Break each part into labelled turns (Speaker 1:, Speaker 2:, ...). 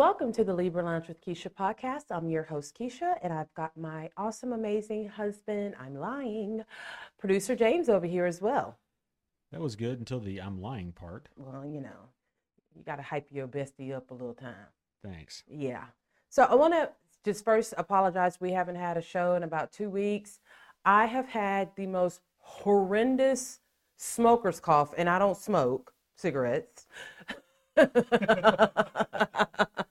Speaker 1: Welcome to the Libra Lounge with Keisha podcast. I'm your host, Keisha, and I've got my awesome, amazing husband, I'm lying, producer James over here as well.
Speaker 2: That was good until the I'm lying part.
Speaker 1: Well, you know, you got to hype your bestie up a little time.
Speaker 2: Thanks.
Speaker 1: Yeah. So I want to just first apologize. We haven't had a show in about two weeks. I have had the most horrendous smoker's cough, and I don't smoke cigarettes.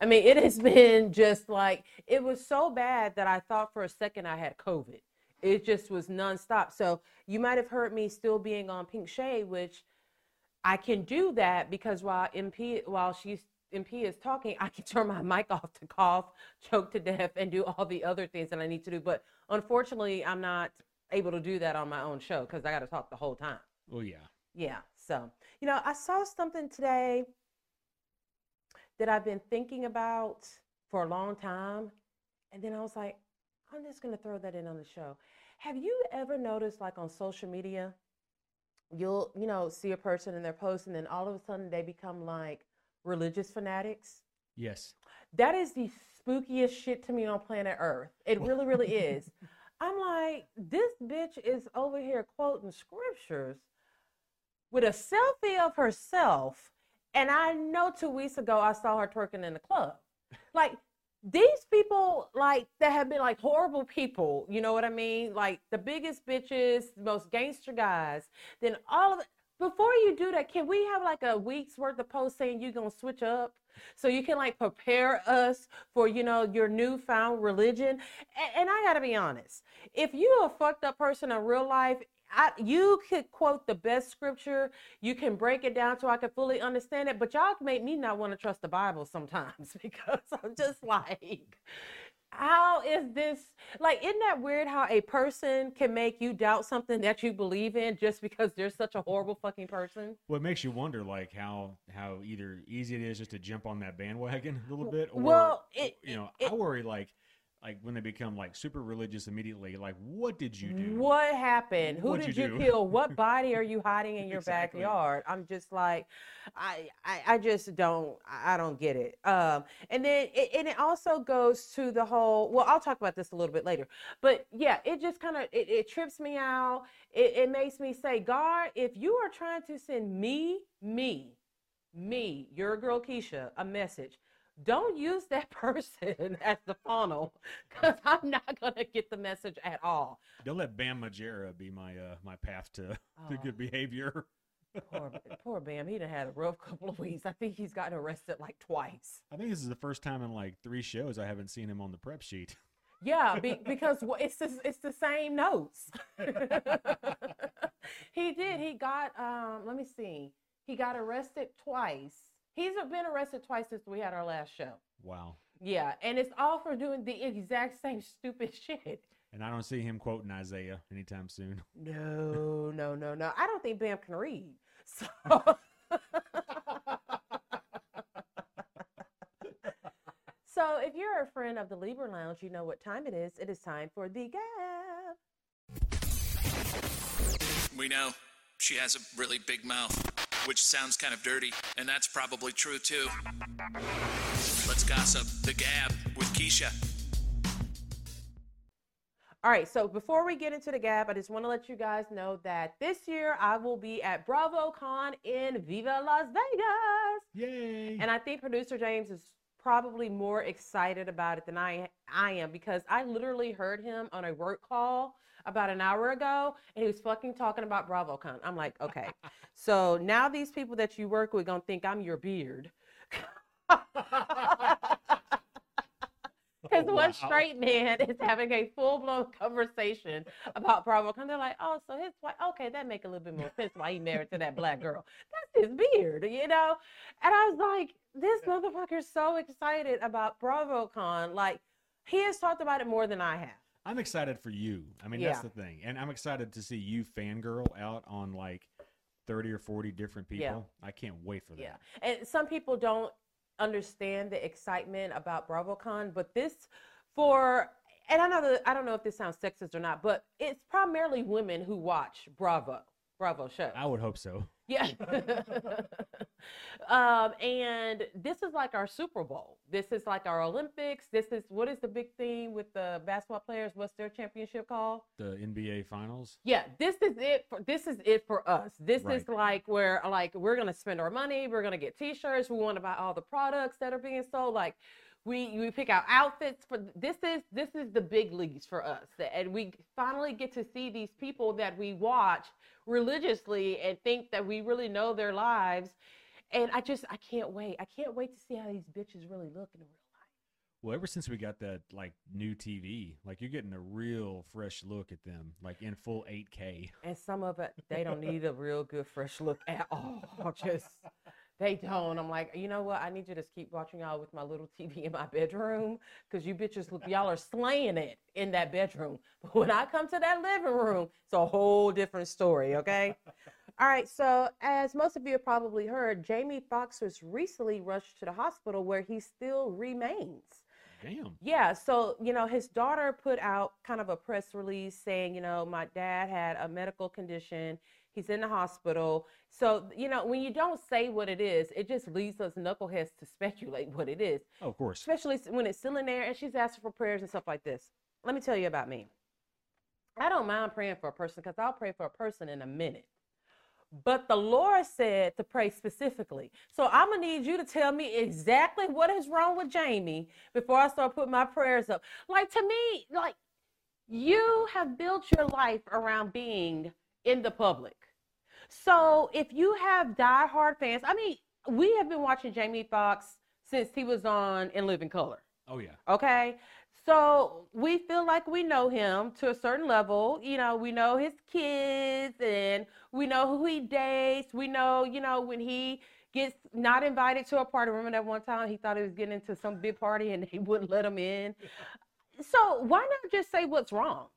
Speaker 1: I mean, it has been just like, it was so bad that I thought for a second I had COVID. It just was nonstop. So you might have heard me still being on Pink Shade, which I can do that because while MP, while she's MP is talking, I can turn my mic off to cough, choke to death, and do all the other things that I need to do. But unfortunately, I'm not able to do that on my own show because I got to talk the whole time.
Speaker 2: Oh yeah.
Speaker 1: Yeah. So, you know, I saw something today that I've been thinking about for a long time. And then I was like, I'm just going to throw that in on the show. Have you ever noticed, like on social media, you'll, you know, see a person in their post and then all of a sudden they become like religious fanatics?
Speaker 2: Yes.
Speaker 1: That is the spookiest shit to me on planet Earth. It really, really is. I'm like, this bitch is over here quoting scriptures with a selfie of herself. And I know two weeks ago I saw her twerking in the club. Like these people, like that have been like horrible people, you know what I mean? Like the biggest bitches, most gangster guys. Then all of it. Before you do that, can we have like a week's worth of posts saying you're gonna switch up? So you can like prepare us for, you know, your newfound religion. And, and I gotta be honest, if you're a fucked up person in real life, I, you could quote the best scripture. You can break it down so I can fully understand it. But y'all make me not want to trust the Bible sometimes because I'm just like, how is this? Like, isn't that weird how a person can make you doubt something that you believe in just because they're such a horrible fucking person?
Speaker 2: Well, it makes you wonder, like how how either easy it is just to jump on that bandwagon a little bit, or
Speaker 1: Well, it-
Speaker 2: you know,
Speaker 1: it-
Speaker 2: I worry like like when they become like super religious immediately. Like, what did you do?
Speaker 1: What happened? Who
Speaker 2: What'd
Speaker 1: did
Speaker 2: you
Speaker 1: you, kill? What body are you hiding in your
Speaker 2: Exactly.
Speaker 1: backyard? I'm just like, I, I, I just don't, I don't get it. Um, and then, it, and it also goes to the whole. Well, I'll talk about this a little bit later. But yeah, it just kind of it, it trips me out. It, it makes me say, God, if you are trying to send me, me, me, your girl Keisha, a message. Don't use that person as the funnel because I'm not going to get the message at all.
Speaker 2: Don't let Bam Margera be my uh my path to, to
Speaker 1: Oh.
Speaker 2: good behavior.
Speaker 1: Poor, poor Bam. He done had a rough couple of weeks. I think he's gotten arrested like twice.
Speaker 2: I think this is the first time in like three shows I haven't seen him on the prep sheet.
Speaker 1: Yeah, be, because it's the, it's the same notes. he did. He got. Um, let me see. He got arrested twice. He's been arrested twice since we had our last show.
Speaker 2: Wow.
Speaker 1: Yeah, and it's all for doing the exact same stupid shit.
Speaker 2: And I don't see him quoting Isaiah anytime soon.
Speaker 1: No, no, no, no. I don't think Bam can read. So. so, if you're a friend of the Libra Lounge, you know what time it is. It is time for the gab.
Speaker 3: We know she has a really big mouth, which sounds kind of dirty, and that's probably true too. Let's gossip the gab with Keisha.
Speaker 1: All right, so before we get into the gab, I just want to let you guys know that this year I will be at BravoCon in Viva Las Vegas.
Speaker 2: Yay!
Speaker 1: And I think producer James is probably more excited about it than I I am because I literally heard him on a work call about an hour ago and he was fucking talking about BravoCon. I'm like, okay. so now these people that you work with gonna think I'm your beard. Oh, because
Speaker 2: Oh,
Speaker 1: one
Speaker 2: wow.
Speaker 1: straight man is having a full blown conversation about BravoCon. They're like, oh, so his wife, okay, that make a little bit more sense why he married to that black girl. That's his beard, you know? And I was like, this motherfucker's so excited about BravoCon. Like, he has talked about it more than I have.
Speaker 2: I'm excited for you. I mean, that's the thing. And I'm excited to see you fangirl out on like 30 or 40 different people.
Speaker 1: Yeah.
Speaker 2: I can't wait for that.
Speaker 1: Yeah. And some people don't understand the excitement about BravoCon, but this for and I know that I don't know if this sounds sexist or not, but it's primarily women who watch Bravo, Bravo show.
Speaker 2: I would hope so.
Speaker 1: Yeah. um, and this is like our Super Bowl. This is like our Olympics. This is what is the big thing with the basketball players? What's their championship called?
Speaker 2: The NBA Finals.
Speaker 1: Yeah, this is it. For, this is it for us. This
Speaker 2: Right.
Speaker 1: is like where like we're gonna spend our money. We're gonna get T-shirts. We want to buy all the products that are being sold. Like we we pick out outfits for this is this is the big leagues for us, and we finally get to see these people that we watch religiously and think that we really know their lives. And I just I can't wait. I can't wait to see how these bitches really look in real life.
Speaker 2: Well, ever since we got that like new TV, like you're getting a real fresh look at them, like in full 8K.
Speaker 1: And some of it, they don't need a real good fresh look at all. Just they don't. I'm like, you know what? I need you to just keep watching y'all with my little TV in my bedroom because you bitches look, y'all are slaying it in that bedroom. But when I come to that living room, it's a whole different story. Okay. All right. So as most of you have probably heard, Jamie Foxx was recently rushed to the hospital where he still remains.
Speaker 2: Damn.
Speaker 1: Yeah, so you know, his daughter put out kind of a press release saying, you know, my dad had a medical condition. He's in the hospital. So, you know, when you don't say what it is, it just leaves us knuckleheads to speculate what it is,
Speaker 2: Oh, of course.
Speaker 1: especially when it's still in there and she's asking for prayers and stuff like this. Let me tell you about me. I don't mind praying for a person because I'll pray for a person in a minute. But the Lord said to pray specifically. So I'm going to need you to tell me exactly what is wrong with Jamie before I start putting my prayers up. Like to me, like you have built your life around being in the public. So if you have diehard fans, I mean, we have been watching Jamie Foxx since he was on In Living Color.
Speaker 2: Oh yeah.
Speaker 1: Okay. So we feel like we know him to a certain level. You know, we know his kids and we know who he dates. We know, you know, when he gets not invited to a party. Remember that one time he thought he was getting into some big party and they wouldn't let him in. So why not just say what's wrong?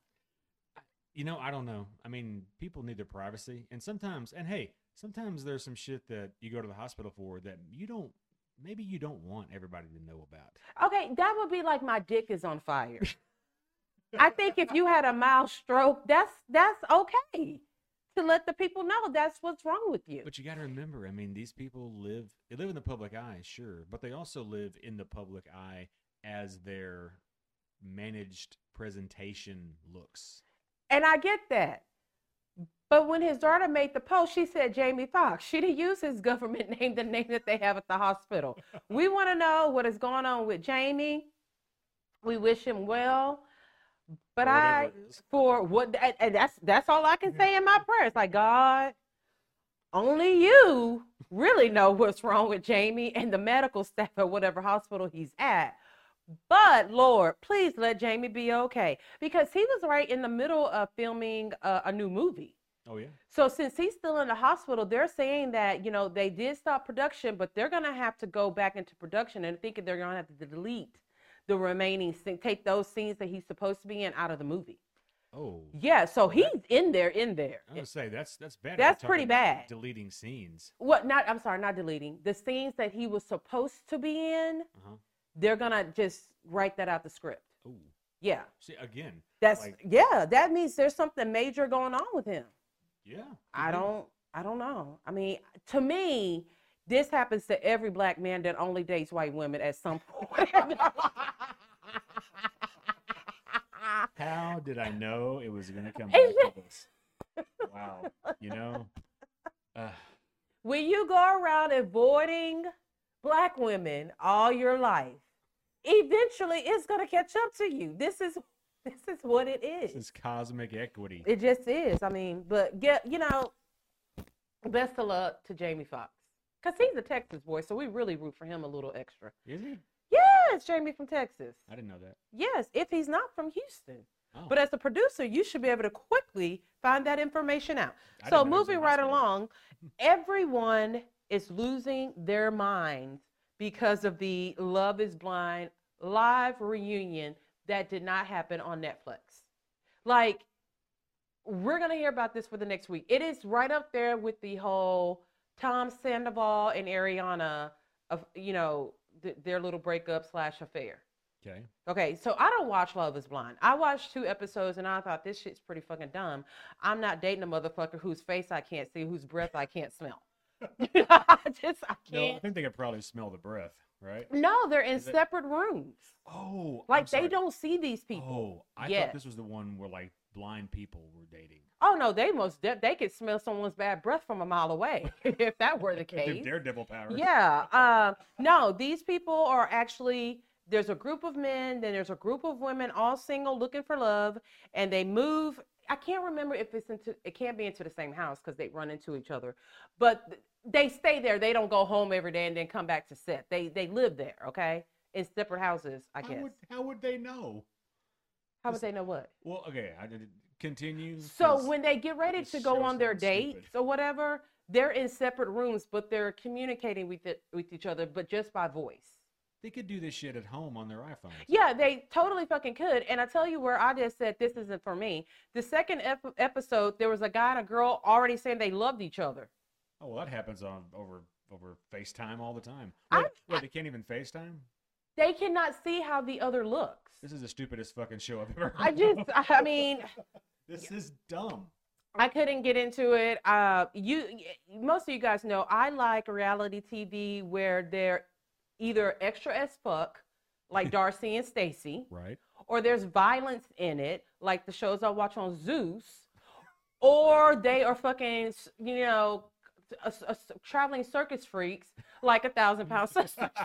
Speaker 2: You know, I don't know. I mean, people need their privacy, and sometimes, and hey, sometimes there's some shit that you go to the hospital for that you don't. Maybe you don't want everybody to know about.
Speaker 1: Okay, that would be like my dick is on fire. I think if you had a mild stroke, that's that's okay to let the people know that's what's wrong with you.
Speaker 2: But you got to remember, I mean, these people live they live in the public eye, sure, but they also live in the public eye as their managed presentation looks.
Speaker 1: And I get that. But when his daughter made the post, she said Jamie Foxx. She didn't use his government name, the name that they have at the hospital. we want to know what is going on with Jamie. We wish him well. But I, for what, and- and that's that's all I can say in my prayers. Like God, only you really know what's wrong with Jamie and the medical staff at whatever hospital he's at. But Lord, please let Jamie be okay because he was right in the middle of filming a, a new movie.
Speaker 2: Oh yeah.
Speaker 1: So since he's still in the hospital, they're saying that you know they did stop production, but they're gonna have to go back into production and thinking they're gonna have to delete the remaining scene, take those scenes that he's supposed to be in out of the movie.
Speaker 2: Oh.
Speaker 1: Yeah, so he's
Speaker 2: that-
Speaker 1: in there, in there.
Speaker 2: I would say that's that's bad.
Speaker 1: That's pretty bad.
Speaker 2: Deleting scenes.
Speaker 1: What? Not. I'm sorry, not deleting the scenes that he was supposed to be in.
Speaker 2: Uh-huh.
Speaker 1: They're gonna just write that out the script.
Speaker 2: Oh.
Speaker 1: Yeah,
Speaker 2: See again.
Speaker 1: that's
Speaker 2: Like-
Speaker 1: yeah. That means there's something major going on with him.
Speaker 2: Yeah.
Speaker 1: I don't I don't know. I mean, to me, this happens to every black man that only dates white women at some point.
Speaker 2: How did I know it was going to come back to this? Wow. You know. Uh,
Speaker 1: when you go around avoiding black women all your life, eventually it's gonna catch up to you. This is this is what it is.
Speaker 2: this
Speaker 1: is.
Speaker 2: cosmic equity.
Speaker 1: It just is. I mean, but get you know, best of luck to Jamie Foxx. Cause he's a Texas boy, so we really root for him a little extra.
Speaker 2: Is he?
Speaker 1: Yes, Jamie from Texas.
Speaker 2: I didn't know that.
Speaker 1: Yes, if he's not from Houston.
Speaker 2: Oh.
Speaker 1: But as a producer, you should be able to quickly find that information out.
Speaker 2: I
Speaker 1: So
Speaker 2: didn't know he was in
Speaker 1: moving right along, everyone is losing their minds because of the Love is Blind live reunion that did not happen on Netflix. Like, we're going to hear about this for the next week. It is right up there with the whole Tom Sandoval and Ariana of, you know, th- their little breakup slash affair.
Speaker 2: Okay.
Speaker 1: Okay, so I don't watch Love is Blind. I watched two episodes and I thought this shit's pretty fucking dumb. I'm not dating a motherfucker whose face I can't see, whose breath I can't smell. I just I
Speaker 2: No, I think they could probably smell the breath, right?
Speaker 1: No, they're in
Speaker 2: Is it-
Speaker 1: separate rooms.
Speaker 2: Oh,
Speaker 1: Like they don't see these people.
Speaker 2: Oh, I
Speaker 1: Yeah.
Speaker 2: thought this was the one where like blind people were dating.
Speaker 1: Oh no, they most de- they could smell someone's bad breath from a mile away if that were the case.
Speaker 2: daredevil power.
Speaker 1: Yeah. Um, no, these people are actually there's a group of men, then there's a group of women, all single, looking for love, and they move. I can't remember if it's into. It can't be into the same house because they run into each other, but they stay there. They don't go home every day and then come back to set. They they live there. Okay, in separate houses. I
Speaker 2: How
Speaker 1: guess.
Speaker 2: would, how would they know?
Speaker 1: How would they know what?
Speaker 2: Well, okay, I did continue.
Speaker 1: So when they get ready to go on their
Speaker 2: sounds stupid.
Speaker 1: dates or whatever, they're in separate rooms, but they're communicating with it, with each other, but just by voice.
Speaker 2: They could do this shit at home on their iPhones.
Speaker 1: Yeah, they totally fucking could. And I tell you where I just said this isn't for me. The second ep- episode, there was a guy and a girl already saying they loved each other.
Speaker 2: Oh well, that happens on over over FaceTime all the time.
Speaker 1: I-
Speaker 2: Wait, wait, they can't even FaceTime.
Speaker 1: They cannot see how the other looks.
Speaker 2: This is the stupidest fucking show I've ever.
Speaker 1: I just. I mean,
Speaker 2: this is dumb.
Speaker 1: I couldn't get into it. Uh, you, most of you guys know, I like reality TV where they're either extra as fuck, like Darcy and Stacy,
Speaker 2: Right.
Speaker 1: or there's violence in it, like the shows I watch on Zeus, or they are fucking, you know, a, a- traveling circus freaks like a thousand pound sisters.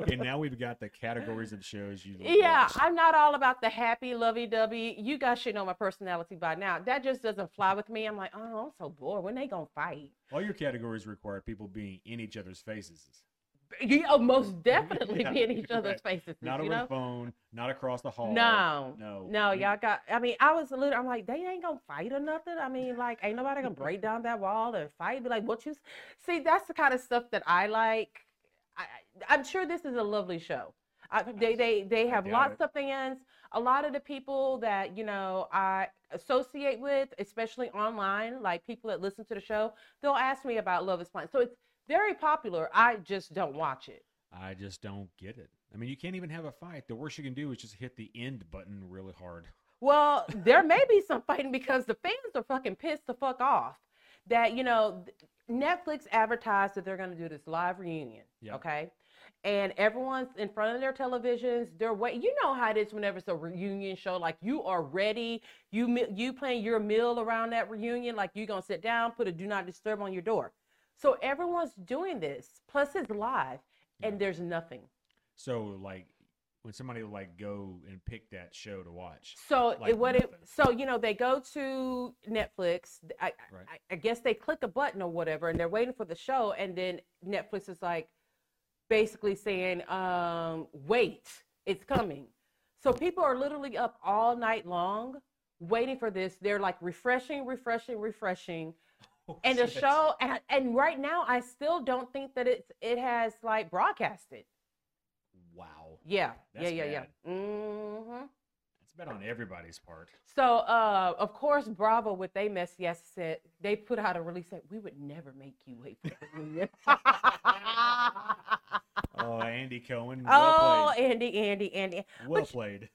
Speaker 2: Okay, now we've got the categories of shows you.
Speaker 1: yeah,
Speaker 2: watch.
Speaker 1: I'm not all about the happy, lovey-dovey. You guys should know my personality by now. That just doesn't fly with me. I'm like, oh, I'm so bored. When they gonna fight?
Speaker 2: All your categories require people being in each other's faces.
Speaker 1: You oh, most definitely
Speaker 2: Yeah,
Speaker 1: be in each other's
Speaker 2: right.
Speaker 1: faces.
Speaker 2: Not over
Speaker 1: know?
Speaker 2: the phone, not across the hall.
Speaker 1: No,
Speaker 2: No.
Speaker 1: no, y'all got. I mean, I was a little. I'm like, they ain't gonna fight or nothing. I mean, like, ain't nobody gonna break down that wall and fight. Be like, what you see? That's the kind of stuff that I like. I, I'm sure this is a lovely show. I, they they they have lots
Speaker 2: it.
Speaker 1: of fans. A lot of the people that you know I associate with, especially online, like people that listen to the show, they'll ask me about Love Is Blind. So it's very popular. I just don't watch it.
Speaker 2: I just don't get it. I mean, you can't even have a fight. The worst you can do is just hit the end button really hard.
Speaker 1: Well, there may be some fighting because the fans are fucking pissed the fuck off that, you know, Netflix advertised that they're going to do this live reunion.
Speaker 2: Yeah.
Speaker 1: Okay. And everyone's in front of their televisions. They're wait. You know how it is whenever it's a reunion show. Like you are ready. You you playing your meal around that reunion. Like you're gonna sit down, put a do not disturb on your door. So everyone's doing this. Plus it's live, and there's nothing.
Speaker 2: So, like, when somebody like go and pick that show to watch,
Speaker 1: So
Speaker 2: Like
Speaker 1: it, what it so you know they go to Netflix. I,
Speaker 2: Right.
Speaker 1: I I guess they click a button or whatever, and they're waiting for the show, and then Netflix is like basically saying, um, "Wait, it's coming." So people are literally up all night long waiting for this. They're like refreshing, refreshing, refreshing,
Speaker 2: Oh,
Speaker 1: and the show. And, and right now, I still don't think that it's it has like broadcasted.
Speaker 2: Wow,
Speaker 1: Yeah,
Speaker 2: That's
Speaker 1: yeah, yeah, yeah.
Speaker 2: bad.
Speaker 1: Mm-hmm.
Speaker 2: it's bad on everybody's part.
Speaker 1: So, uh, of course, Bravo, with they mess, yes, said they put out a release that we would never make you wait for the reunion.
Speaker 2: Oh, Andy Cohen. Well
Speaker 1: oh,
Speaker 2: played.
Speaker 1: Andy, Andy, Andy.
Speaker 2: Well
Speaker 1: but-
Speaker 2: played.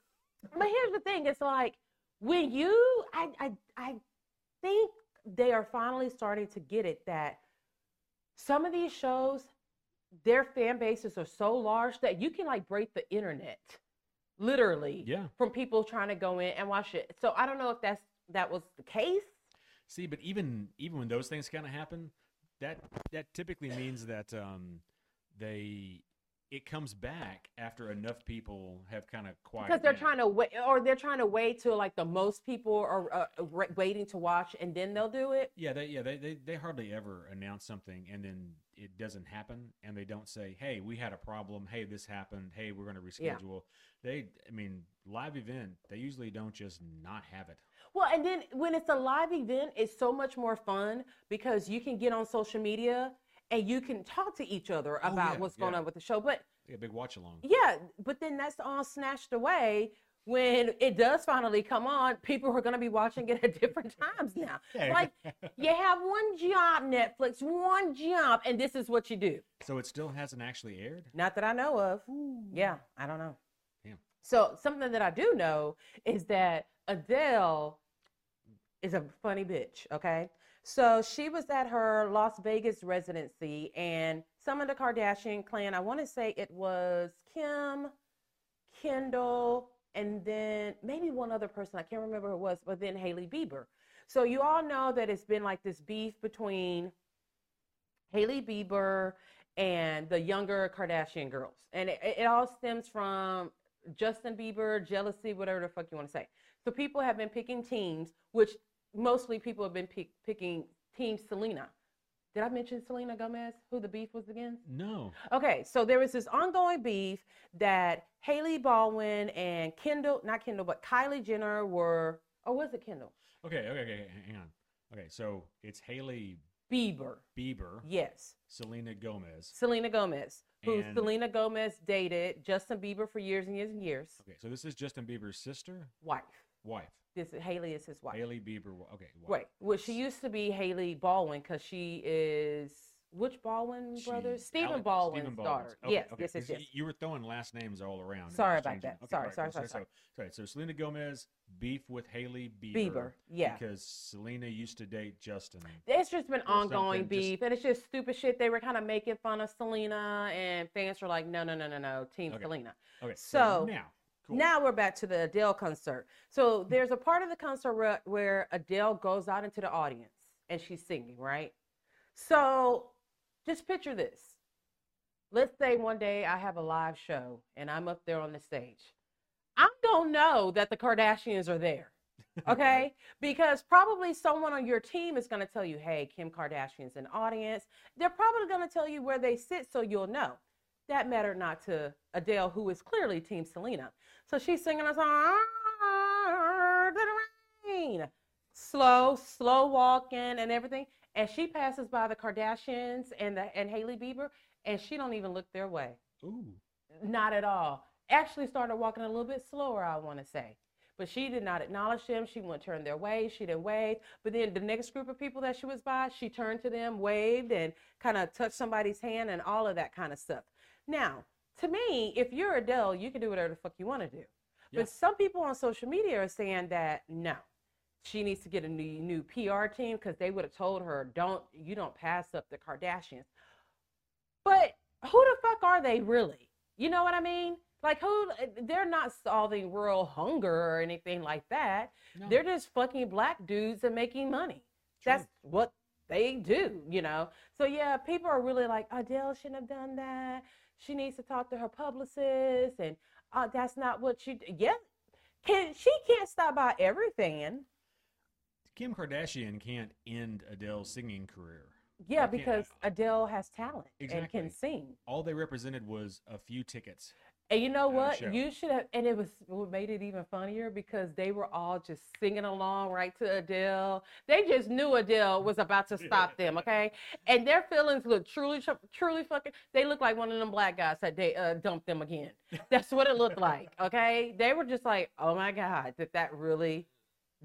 Speaker 1: But here's the thing: it's like when you, I, I, I think they are finally starting to get it that some of these shows, their fan bases are so large that you can like break the internet, literally,
Speaker 2: Yeah.
Speaker 1: from people trying to go in and watch it. So I don't know if that's that was the case.
Speaker 2: See, but even even when those things kind of happen, that that typically means that um, they it comes back after enough people have kind of quiet.
Speaker 1: because they're trying to wait or they're trying to wait till like the most people are uh, waiting to watch and then they'll do it
Speaker 2: Yeah, they yeah they, they they hardly ever announce something and then it doesn't happen and they don't say, "Hey, we had a problem. Hey, this happened. Hey, we're going to
Speaker 1: Yeah.
Speaker 2: reschedule." They I mean, live event, they usually don't just not have it.
Speaker 1: well and then when it's a live event it's so much more fun because you can get on social media and you can talk to each other
Speaker 2: Oh,
Speaker 1: about
Speaker 2: yeah,
Speaker 1: what's going
Speaker 2: yeah.
Speaker 1: on with the show but
Speaker 2: a big watch along.
Speaker 1: yeah but then that's all snatched away when it does finally come on people are going to be watching it at different times now
Speaker 2: Yeah.
Speaker 1: like you have one job netflix one job and this is what you do
Speaker 2: so it still hasn't actually aired?
Speaker 1: Not that I know of. Yeah, I don't know.
Speaker 2: Damn.
Speaker 1: So something that I do know is that Adele is a funny bitch. Okay, So she was at her Las Vegas residency, and some of the Kardashian clan, I want to say it was Kim, Kendall, and then maybe one other person. I can't remember who it was, but then Hailey Bieber. So you all know that it's been like this beef between Hailey Bieber and the younger Kardashian girls. And it, it all stems from Justin Bieber, jealousy, whatever the fuck you want to say. So people have been picking teams, which mostly people have been pick, picking Team Selena. Did I mention Selena Gomez, who the beef was against?
Speaker 2: No.
Speaker 1: Okay, so there was this ongoing beef that Hailey Baldwin and Kendall, not Kendall, but Kylie Jenner were, or was it Kendall?
Speaker 2: Okay, okay, okay. Hang on. Okay, so it's Hailey
Speaker 1: Bieber.
Speaker 2: Bieber.
Speaker 1: Yes.
Speaker 2: Selena Gomez.
Speaker 1: Selena Gomez, who
Speaker 2: And-
Speaker 1: Selena Gomez dated Justin Bieber for years and years and years.
Speaker 2: Okay, so this is Justin Bieber's sister,
Speaker 1: Wife.
Speaker 2: wife.
Speaker 1: This is Hailey is his wife.
Speaker 2: Hailey Bieber. Okay, wife.
Speaker 1: Right. Well, she used to be Hailey Baldwin because she is which Baldwin brothers? Stephen
Speaker 2: Alec-
Speaker 1: Baldwin's
Speaker 2: Stephen
Speaker 1: daughter.
Speaker 2: Okay,
Speaker 1: yes,
Speaker 2: okay,
Speaker 1: yes, yes, yes.
Speaker 2: You were throwing last names all around.
Speaker 1: Sorry about that.
Speaker 2: okay,
Speaker 1: Sorry,
Speaker 2: right,
Speaker 1: sorry, sorry,
Speaker 2: so,
Speaker 1: sorry.
Speaker 2: So, so Selena Gomez beef with Hailey Bieber.
Speaker 1: Bieber, yeah.
Speaker 2: Because Selena used to date Justin.
Speaker 1: It's just been ongoing
Speaker 2: something, just-
Speaker 1: beef, and it's just stupid shit. They were kind of making fun of Selena, and fans were like, "No, no, no, no, no, Team. Selena."
Speaker 2: Okay,
Speaker 1: So,
Speaker 2: now, cool.
Speaker 1: Now we're back to the Adele concert. So there's a part of the concert where, Adele goes out into the audience and she's singing, right? So just picture this. Let's say one day I have a live show and I'm up there on the stage. I don't know that the Kardashians are there. Okay? because probably someone on your team is going to tell you, hey, Kim Kardashian's in audience. They're probably going to tell you where they sit so you'll know. That mattered not to Adele, who is clearly Team Selena. So she's singing a song, the rain. slow, slow walking and everything. And she passes by the Kardashians and the and Hailey Bieber, and she don't even look their way.
Speaker 2: Ooh.
Speaker 1: Not at all. Actually started walking a little bit slower, I want to say. But she did not acknowledge them. She wouldn't turn their way. She didn't wave. But then the next group of people that she was by, she turned to them, waved, and kind of touched somebody's hand and all of that kind of stuff. Now, to me, if you're Adele, you can do whatever the fuck you want to do.
Speaker 2: Yeah.
Speaker 1: But some people on social media are saying that no, she needs to get a new new PR team because they would have told her, "Don't you don't pass up the Kardashians." But who the fuck are they really? You know what I mean? Like who? They're not solving world hunger or anything like that.
Speaker 2: No.
Speaker 1: They're just fucking black dudes and making money.
Speaker 2: True.
Speaker 1: That's what they do, you know. So yeah, people are really like Adele shouldn't have done that. She needs to talk to her publicist, and uh, that's not what she. Yeah, can she can't stop by every fan.
Speaker 2: Kim Kardashian can't end Adele's singing career.
Speaker 1: Yeah, because Adele has talent and can sing.
Speaker 2: All they represented was a few tickets.
Speaker 1: And you know what? You should have, and it was what made it even funnier because they were all just singing along right to Adele. They just knew Adele was about to stop them, okay? And their feelings look truly, truly fucking. They look like one of them black guys that they uh, dumped them again. That's what it looked like, okay? They were just like, oh my god, that that really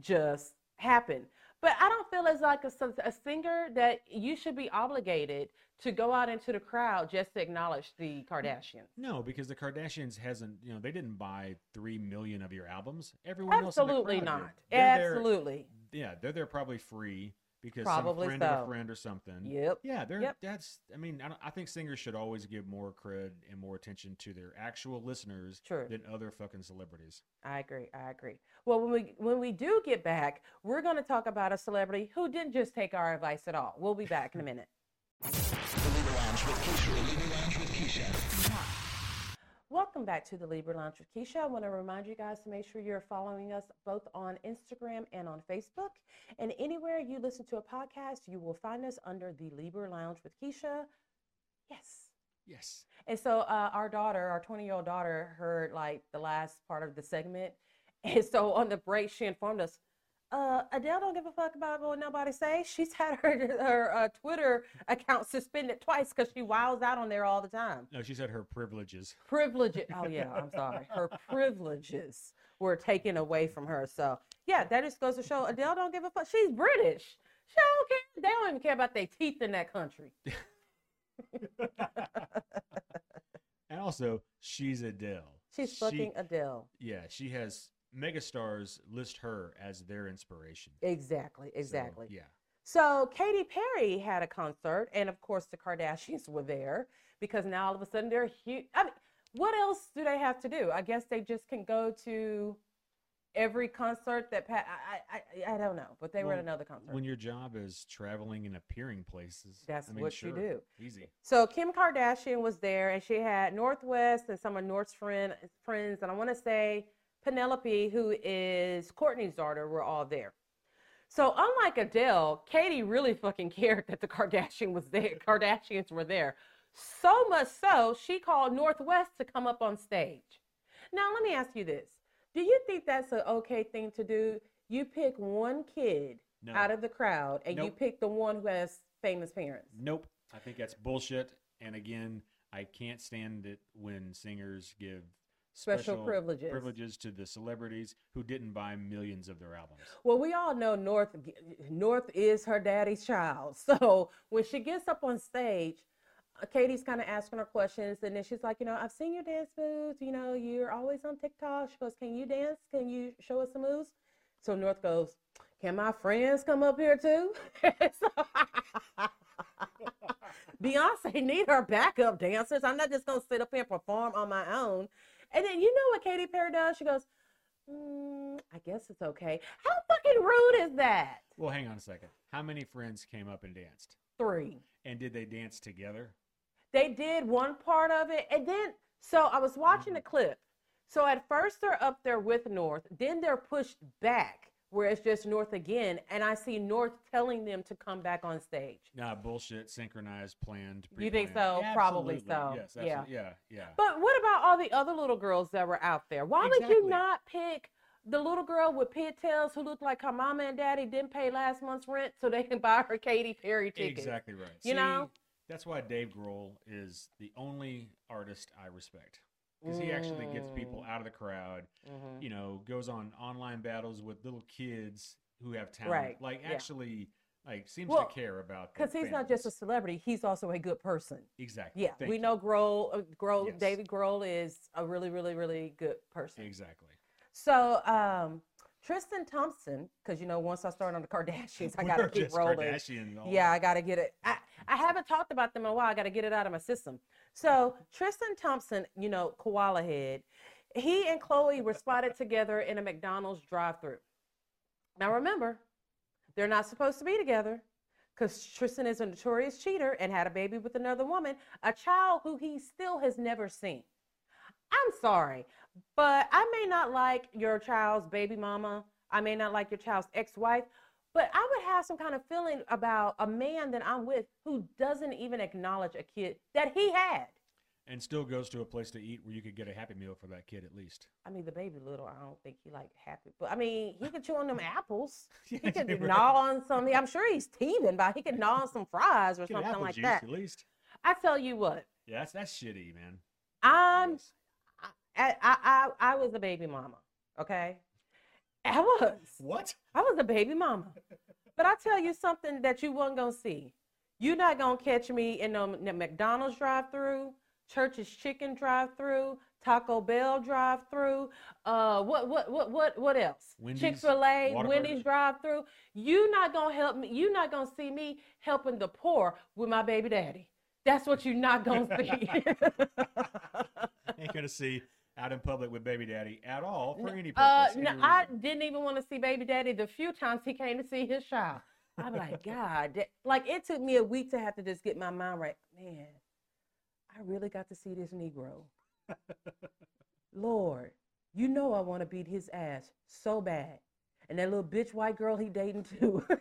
Speaker 1: just happened. But I don't feel as like a, a singer that you should be obligated to go out into the crowd just to acknowledge the Kardashians.
Speaker 2: No, because the Kardashians hasn't, you know, they didn't buy three million of your albums. Everyone else, in the
Speaker 1: Absolutely not.
Speaker 2: They're there-
Speaker 1: Absolutely.
Speaker 2: yeah, they're there probably free because
Speaker 1: Probably
Speaker 2: some friend of a friend or something.
Speaker 1: Yep.
Speaker 2: Yeah, they're
Speaker 1: Yep.
Speaker 2: that's. I mean, I, don't- I think singers should always give more cred and more attention to their actual listeners
Speaker 1: True.
Speaker 2: than other fucking celebrities.
Speaker 1: I agree. I agree. Well, when we when we do get back, we're going to talk about a celebrity who didn't just take our advice at all. We'll be back in a minute. Welcome back to the Libra Lounge with Keisha. I want to remind you guys to make sure you're following us both on Instagram and on Facebook. And anywhere you listen to a podcast, you will find us under the Libra Lounge with Keisha. Yes.
Speaker 2: Yes.
Speaker 1: And so uh, our daughter, our 20 year old daughter, heard like the last part of the segment. And so on the break, she informed us, uh, Adele don't give a fuck about what nobody say. She's had her, her uh, Twitter account suspended twice because she wows out on there all the time.
Speaker 2: No, she said her privileges.
Speaker 1: Privileges. Oh, yeah, I'm sorry. Her privileges were taken away from her. So, yeah, that just goes to show Adele don't give a fuck. She's British. She don't care. They don't even care about their teeth in that country.
Speaker 2: And also, she's Adele.
Speaker 1: She's
Speaker 2: She-
Speaker 1: fucking Adele.
Speaker 2: Yeah, she has megastars list her as their inspiration.
Speaker 1: Exactly,
Speaker 2: So,
Speaker 1: exactly.
Speaker 2: yeah.
Speaker 1: So Katy Perry had a concert, and of course the Kardashians were there because now all of a sudden they're huge. I mean, what else do they have to do? I guess they just can go to every concert that I, I, I don't know, but they well, were at another concert.
Speaker 2: When your job is traveling and appearing places,
Speaker 1: that's
Speaker 2: I mean,
Speaker 1: what
Speaker 2: sure,
Speaker 1: you do.
Speaker 2: Easy.
Speaker 1: So Kim Kardashian was there, and she had North West and some of North's friend, friends, and I want to say Penelope, who is Kourtney's daughter, were all there. So unlike Adele, Katy really fucking cared that the Kardashian was there. Kardashians were there. So much so, she called North West to come up on stage. Now, let me ask you this. Do you think that's an okay thing to do? You pick one kid no. out of the crowd and nope. you pick the one who has famous parents.
Speaker 2: Nope. I think that's bullshit. And again, I can't stand it when singers give
Speaker 1: special, special privileges
Speaker 2: privileges to the celebrities who didn't buy millions of their albums.
Speaker 1: Well, we all know North North is her daddy's child. So when she gets up on stage, uh, Katy's kind of asking her questions, and then she's like, you know, I've seen your dance moves. You know, you're always on TikTok. She goes, can you dance? Can you show us some moves? So North goes, can my friends come up here too? Beyonce need her backup dancers. I'm not just gonna sit up here and perform on my own. And then you know what Katy Perry does? She goes, mm, I guess it's okay. How fucking rude is that?
Speaker 2: Well, hang on a second. How many friends came up and danced?
Speaker 1: Three.
Speaker 2: And did they dance together?
Speaker 1: They did one part of it. And then, so I was watching the clip. So at first they're up there with North, then they're pushed back where it's just North again, and I see North telling them to come back on stage.
Speaker 2: Nah, bullshit, synchronized, planned.
Speaker 1: Pre-planned. You think so?
Speaker 2: Yeah,
Speaker 1: Probably so.
Speaker 2: Yes, yeah, yeah, yeah.
Speaker 1: But what about all the other little girls that were out there? Why exactly. would you not pick the little girl with pigtails who looked like her mama and daddy didn't pay last month's rent so they can buy her Katy Perry ticket?
Speaker 2: Exactly right.
Speaker 1: You
Speaker 2: See,
Speaker 1: know,
Speaker 2: that's why Dave Grohl is the only artist I respect because he actually gets people mm. out of the crowd. Mm-hmm. You know, goes on online battles with little kids who have talent.
Speaker 1: Right.
Speaker 2: Like
Speaker 1: yeah.
Speaker 2: actually, like seems well, to care about.
Speaker 1: Because he's not just a celebrity; he's also a good person.
Speaker 2: Exactly.
Speaker 1: Yeah,
Speaker 2: Thank
Speaker 1: we
Speaker 2: you.
Speaker 1: know Grohl. Uh, Grohl, yes. David Grohl is a really, really, really good person.
Speaker 2: Exactly.
Speaker 1: So, um, Tristan Thompson, because you know, once I start on the Kardashians, I gotta keep rolling. Yeah, I gotta get it. I, I haven't talked about them in a while. I gotta get it out of my system. So Tristan Thompson, you know, koala head, he and Khloé were spotted together in a McDonald's drive-through. Now remember, they're not supposed to be together because Tristan is a notorious cheater and had a baby with another woman, a child who he still has never seen. I'm sorry, but I may not like your child's baby mama. I may not like your child's ex wife, but I would have some kind of feeling about a man that I'm with who doesn't even acknowledge a kid that he had.
Speaker 2: And still goes to a place to eat where you could get a happy meal for that kid at least.
Speaker 1: I mean, the baby little, I don't think he like happy, but I mean, he could chew on them apples. yeah, he could gnaw on some. I'm sure he's teething, but he could gnaw on some fries or get something like
Speaker 2: juice,
Speaker 1: that.
Speaker 2: At least.
Speaker 1: I tell you what.
Speaker 2: Yeah, that's that's shitty, man.
Speaker 1: I'm I, I, I, was a baby mama. Okay. I was.
Speaker 2: What?
Speaker 1: I was a baby mama. but I tell you something that you weren't gonna see. You're not gonna catch me in the McDonald's drive-through, Church's Chicken drive-through, Taco Bell drive-through. Uh, what what what what what else? Chick Fil A, Wendy's drive-through. You're not gonna help me. You're not gonna see me helping the poor with my baby daddy. That's what you're not gonna see.
Speaker 2: Ain't gonna see out in public with baby daddy at all for any
Speaker 1: uh,
Speaker 2: purpose.
Speaker 1: Uh, no, I didn't even want to see baby daddy the few times he came to see his child. I'm like, God, like it took me a week to have to just get my mind right. Man, I really got to see this Negro. Lord, you know I want to beat his ass so bad. And that little bitch white girl he dating too.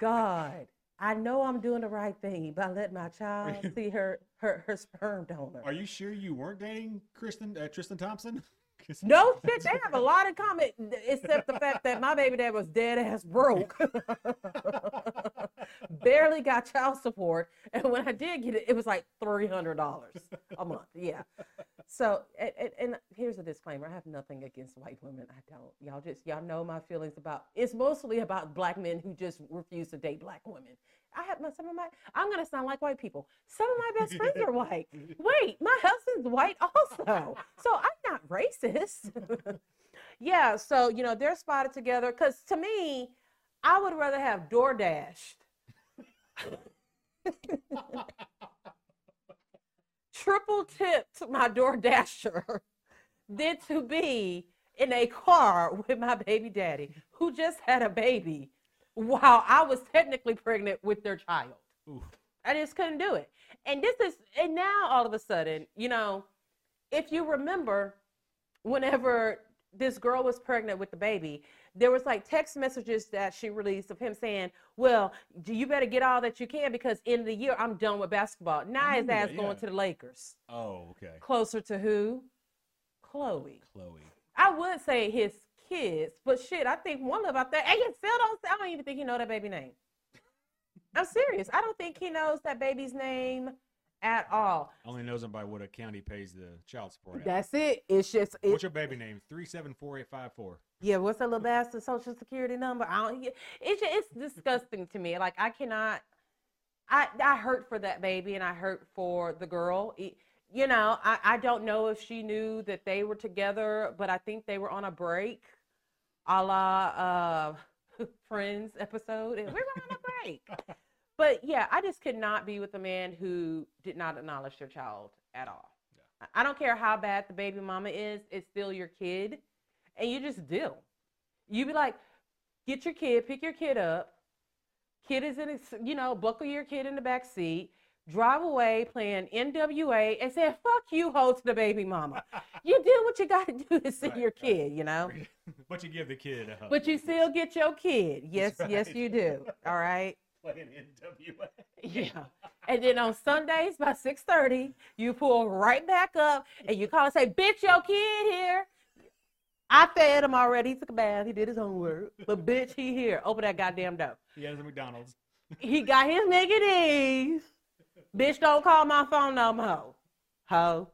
Speaker 1: God. I know I'm doing the right thing by letting my child see her her her sperm donor.
Speaker 2: Are you sure you weren't dating Kristen uh, Tristan Thompson?
Speaker 1: no shit, they have a lot in common, except the fact that my baby dad was dead ass broke. Barely got child support, and when I did get it, it was like three hundred dollars a month. Yeah. So, and, and, here's a disclaimer: I have nothing against white women. I don't. Y'all just y'all know my feelings about. It's mostly about black men who just refuse to date black women. I have my some of my. I'm gonna sound like white people. Some of my best friends are white. Wait, my husband's white also, so I'm not racist. yeah, so you know they're spotted together. Cause to me, I would rather have door dashed. Triple tipped my door dasher than to be in a car with my baby daddy who just had a baby while I was technically pregnant with their child. I just couldn't do it. And this is, and now all of a sudden, you know, if you remember, whenever this girl was pregnant with the baby, there was like text messages that she released of him saying, "Well, you better get all that you can because in the year I'm done with basketball." Now his ass yeah. going to the Lakers.
Speaker 2: Oh, okay.
Speaker 1: Closer to who? Khloé.
Speaker 2: Khloé.
Speaker 1: I would say his kids, but shit, I think one of out there. And you still don't. I don't even think he know that baby name. I'm serious. I don't think he knows that baby's name at all.
Speaker 2: Only knows him by what a county pays the child support.
Speaker 1: That's it. It's just.
Speaker 2: It, what's your baby name? Three seven four eight five four.
Speaker 1: Yeah, what's the little bastard social security number? I don't. It's just, it's disgusting to me. Like I cannot. I I hurt for that baby and I hurt for the girl. It, you know, I, I don't know if she knew that they were together, but I think they were on a break, a la uh, Friends episode. And we were on a break. but yeah, I just could not be with a man who did not acknowledge their child at all. Yeah. I don't care how bad the baby mama is, it's still your kid. And you just deal. You be like, get your kid, pick your kid up. Kid is in, you know, buckle your kid in the back seat drive away playing NWA and say, fuck you, hold to the baby mama. you do what you got to do to see right, your kid, right. you know?
Speaker 2: but you give the kid a hug.
Speaker 1: But you still get your kid. Yes, right. yes, you do. All right?
Speaker 2: Playing NWA.
Speaker 1: yeah. And then on Sundays by 6.30, you pull right back up and you call and say, bitch, your kid here. I fed him already. He took a bath. He did his homework. But bitch, he here. Open that goddamn door.
Speaker 2: He has a McDonald's.
Speaker 1: he got his nigga Bitch, don't call my phone no more. Ho.